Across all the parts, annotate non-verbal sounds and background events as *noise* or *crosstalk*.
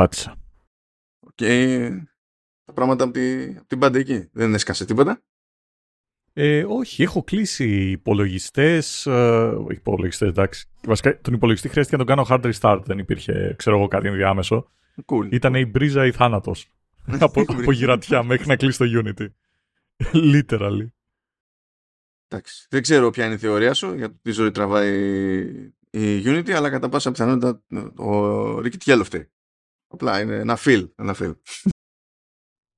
Πάτησα. Και τα πράγματα από, τη, από την πάντα εκεί. Δεν έσκασε τίποτα; Ε, όχι, έχω κλείσει υπολογιστές. Ε, υπολογιστές, εντάξει. Βασικά, τον υπολογιστή χρειάστηκε να τον κάνω hard restart. Δεν υπήρχε, ξέρω εγώ, κάτι ενδιάμεσο. Cool. Ήταν η μπρίζα ή θάνατος. *laughs* *laughs* από, από γυρατιά μέχρι να κλείσει το Unity. Literally. Εντάξει. Δεν ξέρω ποια είναι η θεωρία σου για το τι ζωή τραβάει η Unity, αλλά κατά πάσα πιθανότητα ο Ricky Tiello φταίει. Απλά είναι ένα feel. Ένα feel.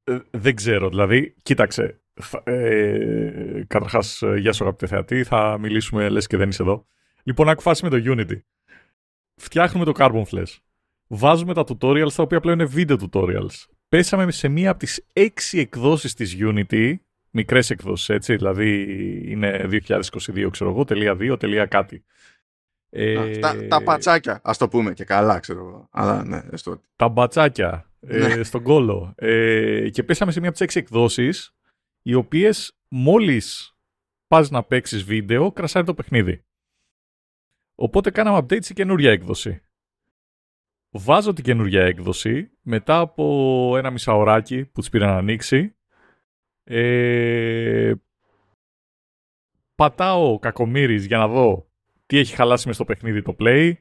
Ε, δεν ξέρω, δηλαδή, κοίταξε. Ε, Καταρχάς, ε, γεια σου αγαπητέ θεατή, θα μιλήσουμε λες και δεν είσαι εδώ. Λοιπόν, άκου φάση με το Unity. Φτιάχνουμε το Carbon Flash. Βάζουμε τα tutorials, τα οποία πλέον είναι video tutorials. Πέσαμε σε μία από τις έξι εκδόσεις της Unity, μικρές εκδόσεις έτσι, δηλαδή είναι 2022 ξέρω εγώ, τελεία 2, τελεία κάτι. Ε... Τα, τα πατσάκια, ας το πούμε και καλά ξέρω εγώ. Αλλά ναι, στο... Τα μπατσάκια ε, ναι. στον κόλο. Ε, και πέσαμε σε μία από τις έξι εκδόσεις οι οποίες μόλις πας να παίξεις βίντεο, κρασάρει το παιχνίδι. Οπότε κάναμε update σε καινούρια έκδοση. Βάζω την καινούρια έκδοση μετά από ένα μισάωράκι που της πήρα να ανοίξει. Ε, πατάω κακομύρης για να δω τι έχει χαλάσει μες στο παιχνίδι το play.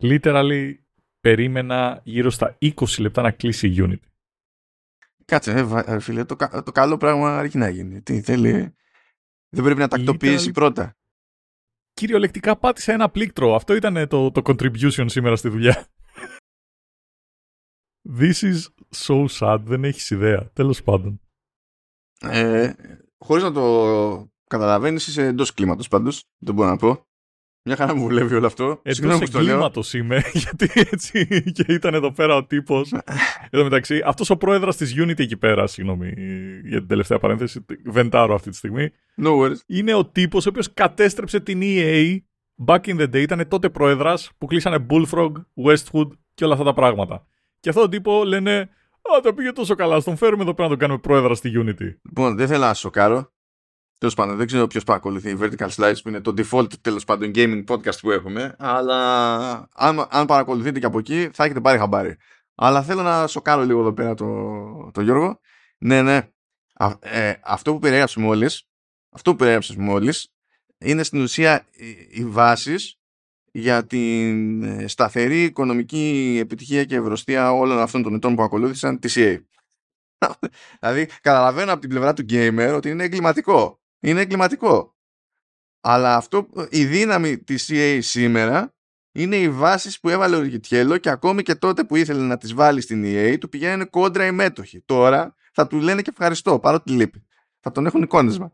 Literally περίμενα γύρω στα 20 λεπτά να κλείσει η Unity. Κάτσε, ε, φίλε, το, το καλό πράγμα αρκεί να γίνει. Τι θέλει. Δεν πρέπει να τακτοποιήσει πρώτα. Κυριολεκτικά πάτησα ένα πλήκτρο. Αυτό ήταν το, το contribution σήμερα στη δουλειά. This is so sad. Δεν έχεις ιδέα. Τέλος πάντων. Ε, χωρίς να το καταλαβαίνεις είσαι εντός κλίματος πάντως. Δεν μπορώ να πω. Μια χαρά μου βουλεύει όλο αυτό. Εντός εγκλήματος είμαι, *laughs* γιατί έτσι και ήταν εδώ πέρα ο τύπος. εδώ μεταξύ, αυτός ο πρόεδρο της Unity εκεί πέρα, συγγνώμη για την τελευταία παρένθεση, βεντάρω αυτή τη στιγμή. No worries. Είναι ο τύπος ο οποίος κατέστρεψε την EA back in the day. Ήταν τότε πρόεδρας που κλείσανε Bullfrog, Westwood και όλα αυτά τα πράγματα. Και αυτό τον τύπο λένε Α, τα πήγε τόσο καλά. Στον φέρουμε εδώ πέρα να τον κάνουμε πρόεδρας στη Unity. Λοιπόν, δεν θέλω να σοκάρω. Τέλος πάντων, δεν ξέρω ποιος παρακολουθεί Vertical Slice που είναι το default τέλος πάντων gaming podcast που έχουμε. Αλλά αν, αν παρακολουθείτε και από εκεί θα έχετε πάρει χαμπάρι. Αλλά θέλω να σοκάρω λίγο εδώ πέρα το, το Γιώργο. Ναι, ναι. Α, ε, αυτό που περιέγραψες μόλις, αυτό που περιέγραψες μόλις, είναι στην ουσία οι, οι βάσεις για την ε, σταθερή οικονομική επιτυχία και ευρωστία όλων αυτών των ετών που ακολούθησαν τη CA. *laughs* δηλαδή, καταλαβαίνω από την πλευρά του gamer ότι είναι εγκληματικό είναι εγκληματικό. Αλλά αυτό, η δύναμη της CA σήμερα είναι οι βάσεις που έβαλε ο Γιτιέλο και ακόμη και τότε που ήθελε να τις βάλει στην EA του πηγαίνουν κόντρα οι μέτοχοι. Τώρα θα του λένε και ευχαριστώ παρότι λείπει. Θα τον έχουν εικόνισμα.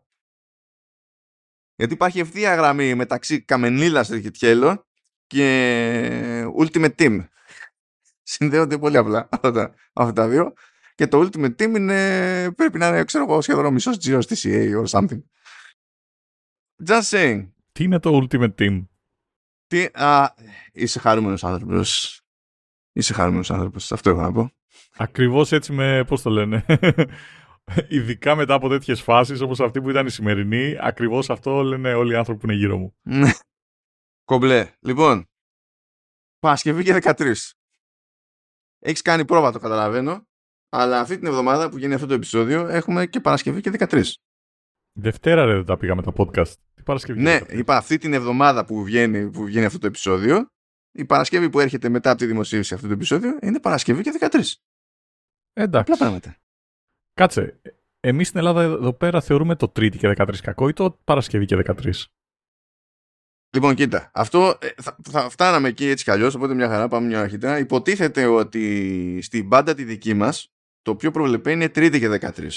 Γιατί υπάρχει ευθεία γραμμή μεταξύ Καμενίλας Ρικιτιέλο και Ultimate Team. Συνδέονται πολύ απλά αυτά τα, δύο. Και το Ultimate Team είναι, πρέπει να είναι, ξέρω εγώ, σχεδόν ο μισός τζίρος της EA or something. Just saying. Τι είναι το Ultimate Team? Τι, α, είσαι χαρούμενος άνθρωπος. Είσαι χαρούμενος άνθρωπος. Αυτό έχω να πω. Ακριβώς έτσι με, πώς το λένε, *laughs* ειδικά μετά από τέτοιες φάσεις όπως αυτή που ήταν η σημερινή, ακριβώς αυτό λένε όλοι οι άνθρωποι που είναι γύρω μου. Ναι. Κομπλέ. Λοιπόν, Παρασκευή και 13. Έχεις κάνει πρόβα, το καταλαβαίνω. Αλλά αυτή την εβδομάδα που γίνει αυτό το επεισόδιο έχουμε και Παρασκευή και 13. Δευτέρα ρε, δεν τα πήγαμε τα podcast. Η Παρασκευή ναι, είπα αυτή την εβδομάδα που βγαίνει, που βγαίνει αυτό το επεισόδιο, η Παρασκευή που έρχεται μετά από τη δημοσίευση αυτού του επεισόδιο είναι Παρασκευή και 13. Εντάξει. Απλά πράγματα. Κάτσε. Εμείς στην Ελλάδα εδώ πέρα θεωρούμε το Τρίτη και 13 κακό ή το Παρασκευή και 13. Λοιπόν, κοίτα. Αυτό ε, θα, θα φτάναμε εκεί έτσι κι αλλιώς, οπότε μια χαρά πάμε μια αρχιτά. Υποτίθεται ότι στην πάντα τη δική μας το πιο προβλεπέ είναι Τρίτη και 13.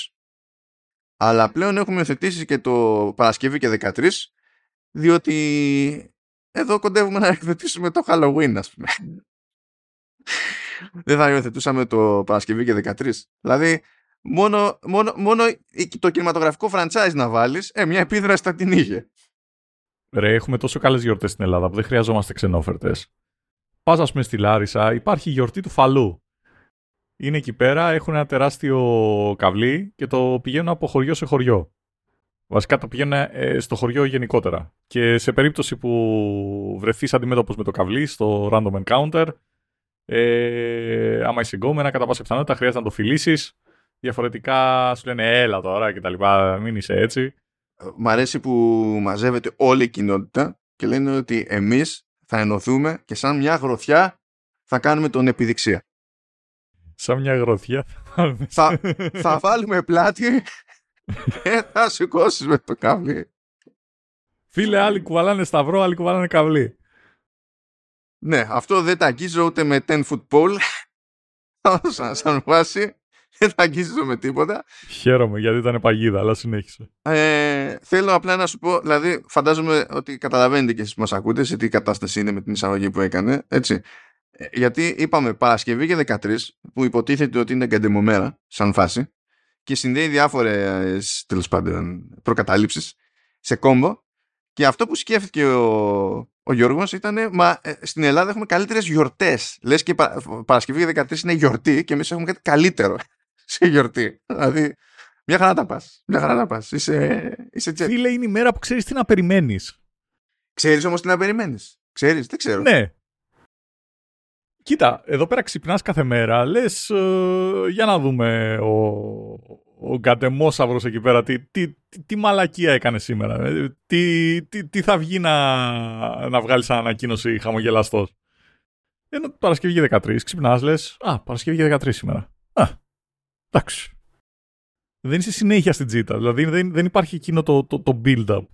Αλλά πλέον έχουμε υιοθετήσει και το Παρασκευή και 13, διότι εδώ κοντεύουμε να υιοθετήσουμε το Halloween, ας πούμε. Δεν θα υιοθετούσαμε το Παρασκευή και 13. Δηλαδή, μόνο, μόνο, μόνο το κινηματογραφικό franchise να βάλεις, ε, μια επίδραση θα την είχε. Ρε, έχουμε τόσο καλές γιορτές στην Ελλάδα που δεν χρειαζόμαστε ξενόφερτες. Πας, ας πούμε, στη Λάρισα, υπάρχει η γιορτή του Φαλού είναι εκεί πέρα, έχουν ένα τεράστιο καβλί και το πηγαίνουν από χωριό σε χωριό. Βασικά το πηγαίνουν ε, στο χωριό γενικότερα. Και σε περίπτωση που βρεθείς αντιμέτωπος με το καβλί στο random encounter, Ε, άμα είσαι γκόμενα, κατά πάσα πιθανότητα χρειάζεται να το φιλήσεις. Διαφορετικά σου λένε έλα τώρα και τα λοιπά, μην είσαι έτσι. Μ' αρέσει που μαζεύεται όλη η κοινότητα και λένε ότι εμείς θα ενωθούμε και σαν μια γροθιά θα κάνουμε τον επιδειξία. Σαν μια γροθιά θα, θα βάλουμε πλάτη και θα σηκώσει με το καβλί. Φίλε, άλλοι κουβαλάνε σταυρό, άλλοι κουβαλάνε καβλί. Ναι, αυτό δεν τα αγγίζω ούτε με 10 foot pole. σαν, σαν βάση. Δεν τα αγγίζω με τίποτα. Χαίρομαι γιατί ήταν παγίδα, αλλά συνέχισε. Ε, θέλω απλά να σου πω, δηλαδή φαντάζομαι ότι καταλαβαίνετε και εσείς που μας ακούτε σε τι κατάσταση είναι με την εισαγωγή που έκανε, έτσι. Ε, γιατί είπαμε Παρασκευή και 13 που υποτίθεται ότι είναι εγκαντεμομέρα σαν φάση και συνδέει διάφορες τέλος πάντων προκαταλήψεις σε κόμπο. Και αυτό που σκέφτηκε ο, ο Γιώργος ήταν μα ε, στην Ελλάδα έχουμε καλύτερες γιορτές. Λες και πα, Παρασκευή και 13 είναι γιορτή και εμείς έχουμε κάτι καλύτερο *laughs* σε γιορτή. Δηλαδή μια χαρά τα πας. Μια χαρά τα πας. Είσαι, είσαι Φίλε είναι η μέρα που ξέρεις τι να περιμένεις. Ξέρεις όμως τι να περιμένεις. Ξέρεις, δεν ξέρω. Ναι, Κοίτα, εδώ πέρα ξυπνάς κάθε μέρα, λες, ε, για να δούμε ο, ο Γκαντεμόσαυρος εκεί πέρα, τι, τι, τι, τι, μαλακία έκανε σήμερα. Ε, τι, τι, τι θα βγει να, να βγάλεις σαν ανακοίνωση χαμογελαστός. Ενώ Παρασκευή 13, ξυπνάς, λες, Α, Παρασκευή 13 σήμερα. Α, εντάξει. Δεν είσαι συνέχεια στην τζίτα. Δηλαδή δεν, δεν υπάρχει εκείνο το, το, το build-up.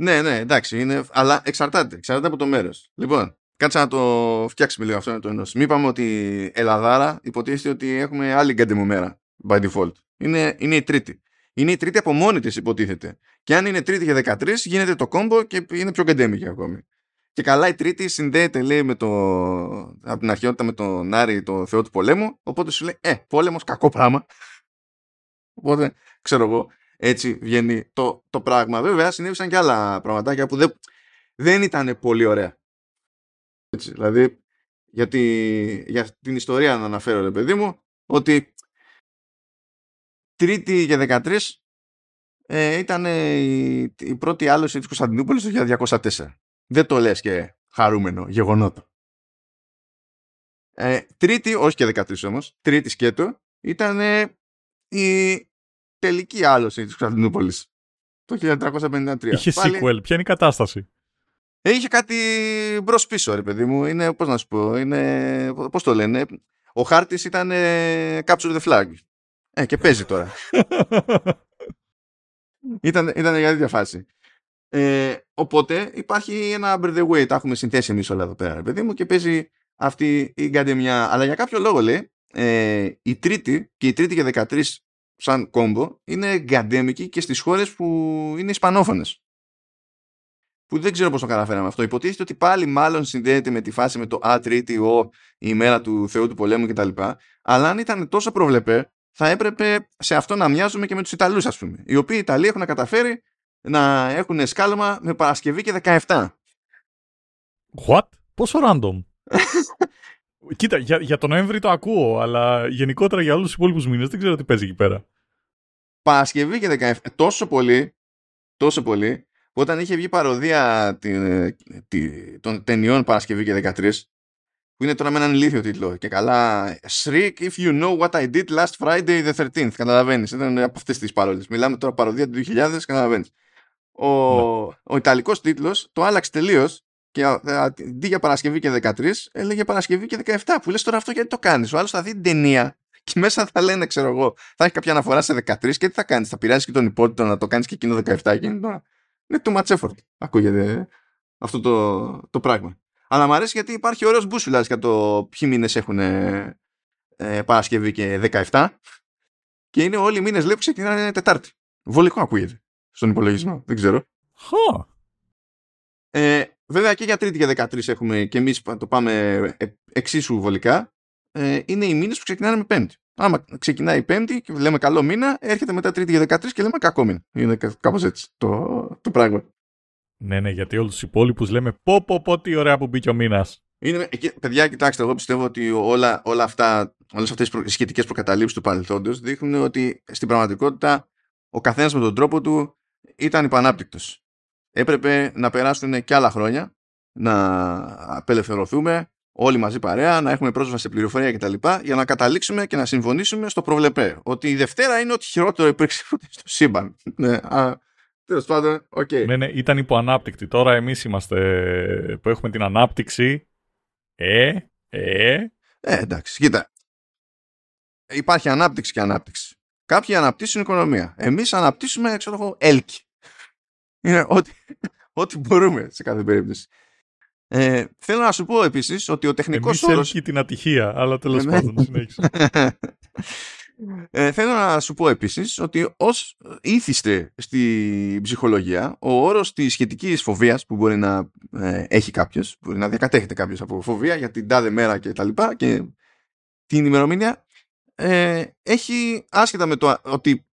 Ναι, ναι, εντάξει, είναι, αλλά εξαρτάται, εξαρτάται από το μέρος. Λοιπόν, Κάτσε να το φτιάξουμε λίγο αυτό να το ενώσουμε. Είπαμε ότι Ελλαδάρα υποτίθεται ότι έχουμε άλλη γκαντεμού μέρα by default. Είναι, είναι η τρίτη. Είναι η τρίτη από μόνη της υποτίθεται. Και αν είναι τρίτη για 13 γίνεται το κόμπο και είναι πιο γκαντέμικη ακόμη. Και καλά η τρίτη συνδέεται λέει με το, από την αρχαιότητα με τον Άρη το θεό του πολέμου. Οπότε σου λέει ε πόλεμος κακό πράγμα. Οπότε ξέρω εγώ έτσι βγαίνει το, το πράγμα. Βέβαια συνέβησαν και άλλα πραγματάκια που δεν, δεν ήταν πολύ ωραία. Έτσι, δηλαδή, γιατί, για την ιστορία να αναφέρω, ρε παιδί μου, ότι Τρίτη για 13 ε, ήταν η, η, πρώτη άλωση της Κωνσταντινούπολης το 1904. Δεν το λες και χαρούμενο γεγονότο. Ε, τρίτη, όχι και 13 όμως, τρίτη σκέτο, ήταν η τελική άλωση της Κωνσταντινούπολης το 1353. Είχε Πάλι... sequel, ποια είναι η κατάσταση; Ε, είχε κάτι μπρος πίσω, ρε παιδί μου. Είναι, πώς να σου πω, είναι, πώς το λένε. Ο χάρτης ήταν ε, capture the flag. Ε, και παίζει τώρα. ήταν, ήταν για τέτοια φάση. Ε, οπότε υπάρχει ένα by the way, τα έχουμε συνθέσει εμείς όλα εδώ πέρα, ρε παιδί μου, και παίζει αυτή η γκαντεμιά. Αλλά για κάποιο λόγο λέει, ε, η τρίτη και η τρίτη και 13 σαν κόμπο είναι γκαντέμικη και στις χώρες που είναι ισπανόφωνες που δεν ξέρω πώς το καταφέραμε αυτό. Υποτίθεται ότι πάλι μάλλον συνδέεται με τη φάση με το Α, Τρίτη, Ο, η ημέρα του Θεού του Πολέμου κτλ. Αλλά αν ήταν τόσο προβλεπέ, θα έπρεπε σε αυτό να μοιάζουμε και με τους Ιταλούς, ας πούμε. Οι οποίοι Ιταλοί έχουν καταφέρει να έχουν σκάλωμα με Παρασκευή και 17. What? Πόσο random; *laughs* Κοίτα, για, για τον Νοέμβρη το ακούω, αλλά γενικότερα για όλους τους υπόλοιπους μήνες δεν ξέρω τι παίζει εκεί πέρα. Παρασκευή και 17. Τόσο πολύ, τόσο πολύ, όταν είχε βγει παροδία τη, τη, των ταινιών Παρασκευή και 13 που είναι τώρα με έναν ηλίθιο τίτλο και καλά Shriek if you know what I did last Friday the 13th καταλαβαίνεις ήταν από αυτές τις παρόλες μιλάμε τώρα παροδία του 2000 καταλαβαίνεις. Ο, ναι. ο Ιταλικός τίτλος το άλλαξε τελείως και αντί για Παρασκευή και 13 έλεγε Παρασκευή και 17 που λες τώρα αυτό γιατί το κάνεις ο άλλος θα δει την ταινία *laughs* και μέσα θα λένε ξέρω εγώ θα έχει κάποια αναφορά σε 13 και τι θα κάνεις θα πειράζεις και τον υπότιτλο να το κάνεις και εκείνο 17 εκείνο τώρα είναι too much effort. Ακούγεται αυτό το, το πράγμα. Αλλά μου αρέσει γιατί υπάρχει ωραίος μπούσουλας για το ποιοι μήνες έχουν ε, Παρασκευή και 17 και είναι όλοι οι μήνες λέει που ξεκινάνε Τετάρτη. Βολικό ακούγεται στον υπολογισμό. Δεν ξέρω. Huh. Ε, βέβαια και για Τρίτη και 13 έχουμε και εμείς το πάμε ε, εξίσου βολικά. Ε, είναι οι μήνες που ξεκινάνε με Πέμπτη. Άμα ξεκινάει η Πέμπτη και λέμε καλό μήνα, έρχεται μετά Τρίτη για 13 και λέμε κακό μήνα. Είναι κάπως έτσι το, το πράγμα. Ναι, ναι, γιατί όλους τους υπόλοιπους λέμε πω, πω, πω, τι ωραία που μπήκε ο μήνας. Είναι, παιδιά, κοιτάξτε, εγώ πιστεύω ότι όλα, όλα αυτά, όλες αυτές οι σχετικές προκαταλήψεις του παρελθόντος δείχνουν ότι στην πραγματικότητα ο καθένας με τον τρόπο του ήταν υπανάπτυκτος. Έπρεπε να περάσουν και άλλα χρόνια, να απελευθερωθούμε, όλοι μαζί παρέα, να έχουμε πρόσβαση σε πληροφορία κτλ. για να καταλήξουμε και να συμφωνήσουμε στο προφανές. Ότι η Δευτέρα είναι ότι χειρότερο υπήρξε *laughs* στο σύμπαν. ναι, Τέλος πάντων, OK. Okay. Ναι, ναι, ήταν υποανάπτυκτη. Τώρα εμείς είμαστε που έχουμε την ανάπτυξη. Ε, ε. Ε, εντάξει, κοίτα. Υπάρχει ανάπτυξη και ανάπτυξη. Κάποιοι αναπτύσσουν οικονομία. Εμείς αναπτύσσουμε, ξέρω εγώ, έλκη. Είναι ό,τι, *laughs* ό,τι μπορούμε σε κάθε περίπτωση. Ε, θέλω να σου πω επίσης ότι ο τεχνικός όρο. Εμεί την ατυχία, αλλά τέλος ναι. πάντων, συνέχισε. Ε, θέλω να σου πω επίσης ότι ως ήθιστε στη ψυχολογία ο όρος της σχετικής φοβίας που μπορεί να ε, έχει κάποιος, μπορεί να διακατέχεται κάποιος από φοβία για την τάδε μέρα και τα λοιπά και την ημερομηνία ε, έχει άσχετα με το ότι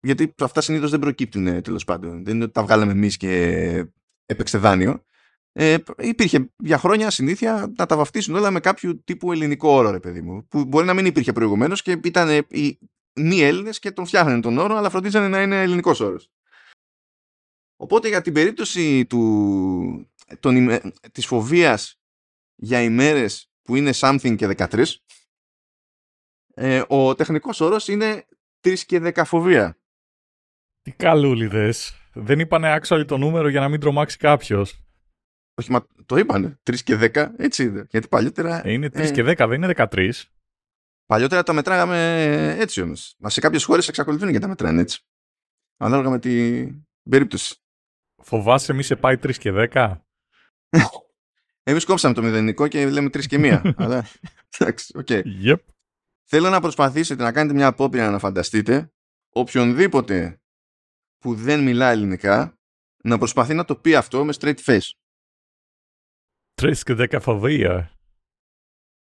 γιατί αυτά συνήθως δεν προκύπτουν ε, τέλος πάντων δεν είναι ότι τα βγάλαμε εμείς και έπαιξε δάνειο ε, υπήρχε για χρόνια συνήθεια να τα βαφτίσουν όλα με κάποιο τύπου ελληνικό όρο, ρε παιδί μου. Που μπορεί να μην υπήρχε προηγουμένως και ήταν οι μη Έλληνες και τον φτιάχνανε τον όρο, αλλά φροντίζανε να είναι ελληνικός όρος. Οπότε για την περίπτωση του, των, της φοβίας για ημέρες που είναι something και 13 ε, ο τεχνικός όρος είναι 3 και 10 φοβία. Τι καλούλιδες. Δεν είπανε actually το νούμερο για να μην τρομάξει κάποιος. Όχι, μα το είπανε. 3 και 10, έτσι είναι. Γιατί παλιότερα. Ε, είναι 3 ε, και 10, δεν είναι 13. Παλιότερα τα μετράγαμε έτσι όμως. Μα σε κάποιες χώρες εξακολουθούν και τα μετράνε έτσι. Ανάλογα με την περίπτωση. Φοβάσαι μη σε πάει 3 και 10. *laughs* Εμείς κόψαμε το μηδενικό και λέμε 3 και 1. *laughs* Αλλά εντάξει, OK. Okay. Yep. Θέλω να προσπαθήσετε να κάνετε μια απόπειρα να φανταστείτε οποιονδήποτε που δεν μιλά ελληνικά να προσπαθεί να το πει αυτό με straight face. Τρεις και δέκα φοβία.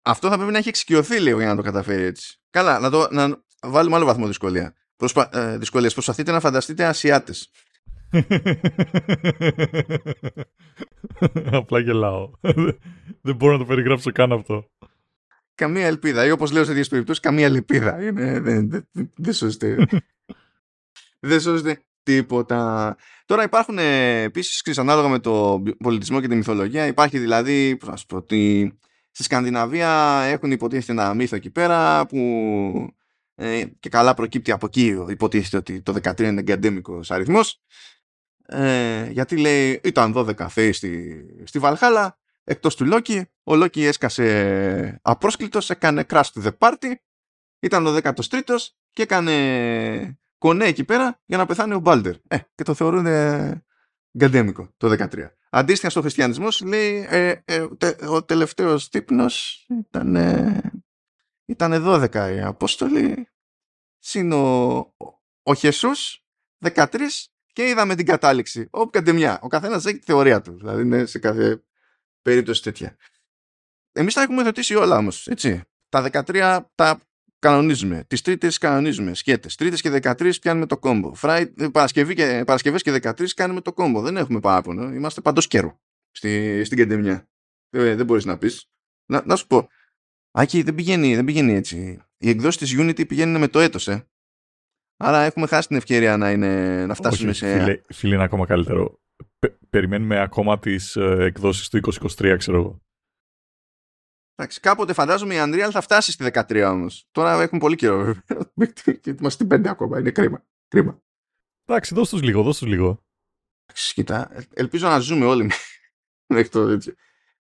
Αυτό θα πρέπει να έχει εξοικειωθεί λίγο για να το καταφέρει έτσι. Καλά, να, το, να βάλουμε άλλο βαθμό δυσκολία. Προσπα, ε, δυσκολίες. Προσπαθείτε να φανταστείτε Ασιάτες. *laughs* Απλά γελάω. *laughs* Δεν μπορώ να το περιγράψω καν αυτό. Καμία ελπίδα. Ή όπως λέω σε δύο περιπτώσεις, καμία ελπίδα. Είναι, δεν, δεν, δεν σώζεται. *laughs* δεν σώζεται τίποτα. Τώρα υπάρχουν ε, επίσης, ανάλογα με το πολιτισμό και τη μυθολογία, υπάρχει δηλαδή, πώς να σου πω, ότι στη Σκανδιναβία έχουν υποτίθεται ένα μύθο εκεί πέρα που ε, και καλά προκύπτει από εκεί υποτίθεται ότι το 13 είναι εγκαντέμικος αριθμός. Ε, γιατί λέει ήταν 12 θέοι στη, στη Βαλχάλα εκτός του Λόκη. Ο Λόκη έσκασε απρόσκλητος έκανε crash to the party. Ήταν ο 13ος και έκανε κονέ εκεί πέρα για να πεθάνει ο Μπάλτερ. Ε, και το θεωρούν ε, γκαντέμικο το 13. Αντίστοιχα στο χριστιανισμός λέει ε, ε, ο τελευταίος τύπνος ήταν, ε, ήταν 12 οι Απόστολοι συν ο, ο Χεσούς 13 και είδαμε την κατάληξη. Όπου καντεμιά. Ο καθένας έχει τη θεωρία του. Δηλαδή είναι σε κάθε περίπτωση τέτοια. Εμείς τα έχουμε θετήσει όλα όμως, έτσι. Τα 13 τα κανονίζουμε. Τις Τρίτες κανονίζουμε. Σκέτε. Τρίτες και 13 πιάνουμε το κόμπο. Παρασκευή και, Παρασκευές και 13 κάνουμε το κόμπο. Δεν έχουμε παράπονο. Είμαστε παντός καιρό στη, στην κεντεμιά. Ε, δεν μπορείς να πεις. Να, να σου πω. Άκη, δεν πηγαίνει, δεν πηγαίνει έτσι. Οι εκδόσει της Unity πηγαίνουν με το έτος, ε. Άρα έχουμε χάσει την ευκαιρία να, είναι, να φτάσουμε Όχι, σε. Φίλε, φίλε, είναι ακόμα καλύτερο. περιμένουμε ακόμα τις ε, εκδόσεις του 2023, ξέρω εγώ. Εντάξει, κάποτε φαντάζομαι η Unreal θα φτάσει στη 13 όμως. Τώρα έχουν πολύ καιρό. *laughs* Είμαστε στην 5 ακόμα. Είναι κρίμα. κρίμα. Εντάξει, δώσ' τους λίγο, δώσ' τους λίγο. Εντάξει, κοίτα, ελπίζω να ζούμε όλοι *laughs* μέχρι το έτσι.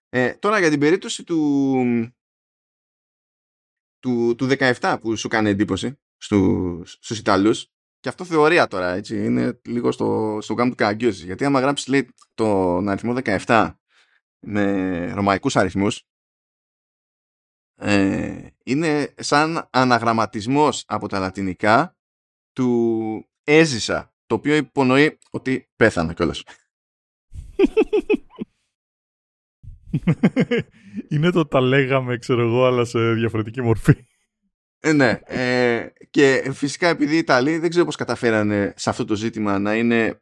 Ε, τώρα για την περίπτωση του, του, του 17 που σου κάνει εντύπωση στου, στους Ιταλούς και αυτό θεωρία τώρα, έτσι, είναι λίγο στο, στο γάμο του Γιατί άμα γράψεις λέει, τον αριθμό 17 με ρωμαϊκούς αριθμούς ε, είναι σαν αναγραμματισμός από τα λατινικά του έζησα, το οποίο υπονοεί ότι πέθανα κιόλας. *laughs* είναι το τα λέγαμε, ξέρω εγώ, αλλά σε διαφορετική μορφή. Ε, ναι. Ε, και φυσικά επειδή οι Ιταλοί δεν ξέρω πώς καταφέρανε σε αυτό το ζήτημα να είναι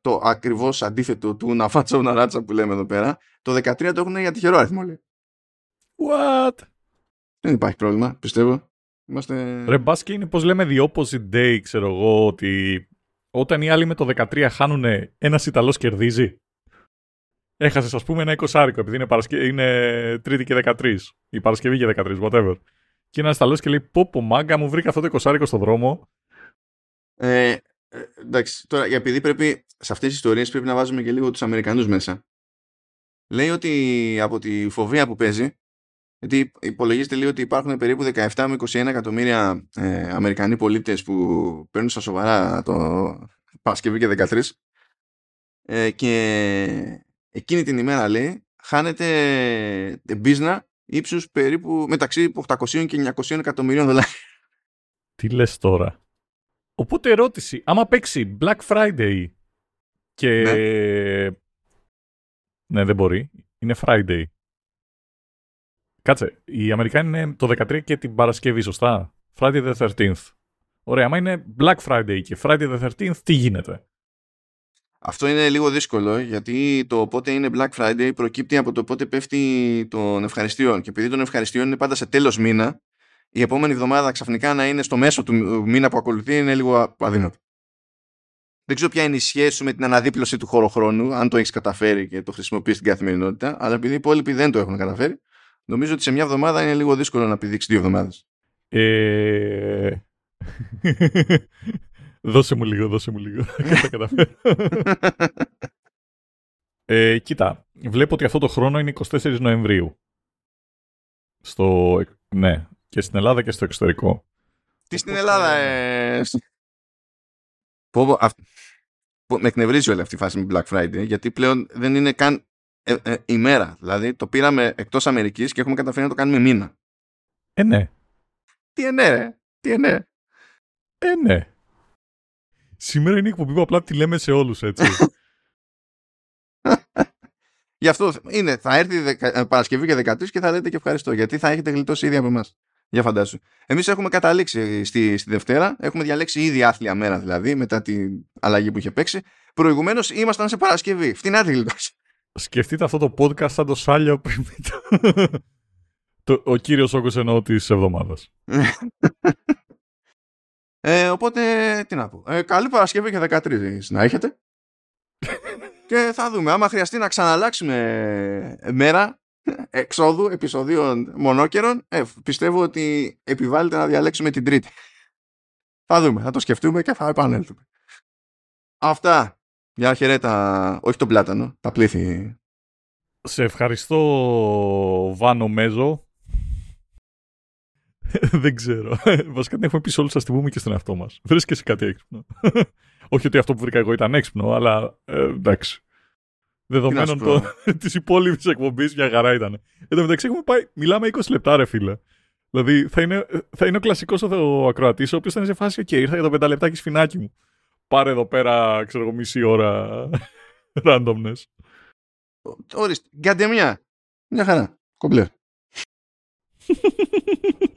το ακριβώς αντίθετο του να φάτσα να ράτσα που λέμε εδώ πέρα. Το 13 το έχουν για τυχερό αριθμό, λέει. What? Δεν υπάρχει πρόβλημα, πιστεύω. Είμαστε... Ρε μπάσκε είναι πως λέμε the opposite day, ξέρω εγώ, ότι όταν οι άλλοι με το 13 χάνουν, ένας Ιταλός κερδίζει. έχασες, ας πούμε, ένα εικοσάρικο επειδή είναι, παρασκε... είναι Τρίτη και 13 ή Παρασκευή και 13, whatever. Και ένας Ιταλός και λέει: Πω, πω, μάγκα μου βρήκα αυτό το εικοσάρικο στον δρόμο. Ε, ε, εντάξει, τώρα επειδή πρέπει σε αυτές τις ιστορίες πρέπει να βάζουμε και λίγο τους Αμερικανούς μέσα. Λέει ότι από τη φοβία που παίζει, γιατί υπολογίζεται λίγο ότι υπάρχουν περίπου 17 με 21 εκατομμύρια ε, Αμερικανοί πολίτες που παίρνουν στα σοβαρά το Παρασκευή και 13 ε, και εκείνη την ημέρα λέει χάνεται business ύψους περίπου μεταξύ 800 και 900 εκατομμυρίων δολάρια. Τι λες τώρα; Οπότε ερώτηση, άμα παίξει Black Friday και... Ναι, ναι δεν μπορεί. Είναι Friday. Κάτσε, οι Αμερικάνοι είναι το 13 και την Παρασκευή, σωστά; Friday the 13th. Ωραία, άμα είναι Black Friday και Friday the 13th, τι γίνεται; Αυτό είναι λίγο δύσκολο γιατί το πότε είναι Black Friday προκύπτει από το πότε πέφτει των ευχαριστειών. Και επειδή των ευχαριστειών είναι πάντα σε τέλος μήνα, η επόμενη εβδομάδα ξαφνικά να είναι στο μέσο του μήνα που ακολουθεί είναι λίγο αδύνατο. Δεν ξέρω ποια είναι η σχέση σου με την αναδίπλωση του χωροχρόνου, αν το έχεις καταφέρει και το χρησιμοποιείς στην καθημερινότητα, αλλά επειδή οι υπόλοιποι δεν το έχουν καταφέρει, νομίζω ότι σε μια εβδομάδα είναι λίγο δύσκολο να πηδήξεις δύο εβδομάδες. Ε... *laughs* δώσε μου λίγο, δώσε μου λίγο. *laughs* Θα καταφέρω. ε, κοίτα, βλέπω ότι αυτό το χρόνο είναι 24 Νοεμβρίου. Στο... Ναι, και στην Ελλάδα και στο εξωτερικό. Τι στην Ελλάδα, ε... Πω, Με εκνευρίζει όλη αυτή η φάση με Black Friday, γιατί πλέον δεν είναι καν ε, ε, ημέρα. Δηλαδή το πήραμε εκτός Αμερικής και έχουμε καταφέρει να το κάνουμε μήνα. Ε, ναι. Τι ε, ναι, ρε. Τι ε, ναι. Ε, ναι. Σήμερα είναι η εκπομπή που απλά τη λέμε σε όλους, έτσι. *laughs* Γι' αυτό είναι, θα έρθει δεκα, ε, Παρασκευή και 13 και θα λέτε και ευχαριστώ, γιατί θα έχετε γλιτώσει ήδη από εμάς. Για φαντάσου. Εμείς έχουμε καταλήξει στη, στη Δευτέρα, έχουμε διαλέξει ήδη άθλια μέρα δηλαδή, μετά την αλλαγή που είχε παίξει. Προηγουμένως ήμασταν σε Παρασκευή. Φτηνά τη γλιτώση. Σκεφτείτε αυτό το podcast σαν το σάλιο πριν. το, ο κύριος όγκος εννοώ της εβδομάδας. ε, οπότε, τι να πω. Ε, καλή Παρασκευή και 13 να έχετε. και θα δούμε. Άμα χρειαστεί να ξαναλλάξουμε μέρα εξόδου επεισοδίων μονόκερων, ε, πιστεύω ότι επιβάλλεται να διαλέξουμε την τρίτη. Θα δούμε, θα το σκεφτούμε και θα επανέλθουμε. Αυτά. Για χαιρέτα, όχι τον πλάτανο, τα πλήθη. Σε ευχαριστώ, Βάνο Μέζο. *laughs* Δεν ξέρω. *laughs* Βασικά την έχουμε πει σε όλους, σα θυμούμε και στον εαυτό μας. Βρίσκεσαι κάτι έξυπνο. *laughs* όχι ότι αυτό που βρήκα εγώ ήταν έξυπνο, αλλά ε, εντάξει. Δεδομένων το, της υπόλοιπης εκπομπής, μια χαρά ήταν. Εν τω μεταξύ, έχουμε πάει, μιλάμε 20 λεπτά, ρε φίλε. Δηλαδή, θα είναι, θα είναι ο κλασικός ο ακροατής, ο οποίος θα είναι σε φάση, και ήρθα για το πενταλεπτάκι σφινάκι μου. Πάρε εδώ πέρα, ξέρω εγώ, μισή ώρα *laughs* randomness. Ορίστε, γκαντεμιά. Μια χαρά. Κομπλέ. *laughs*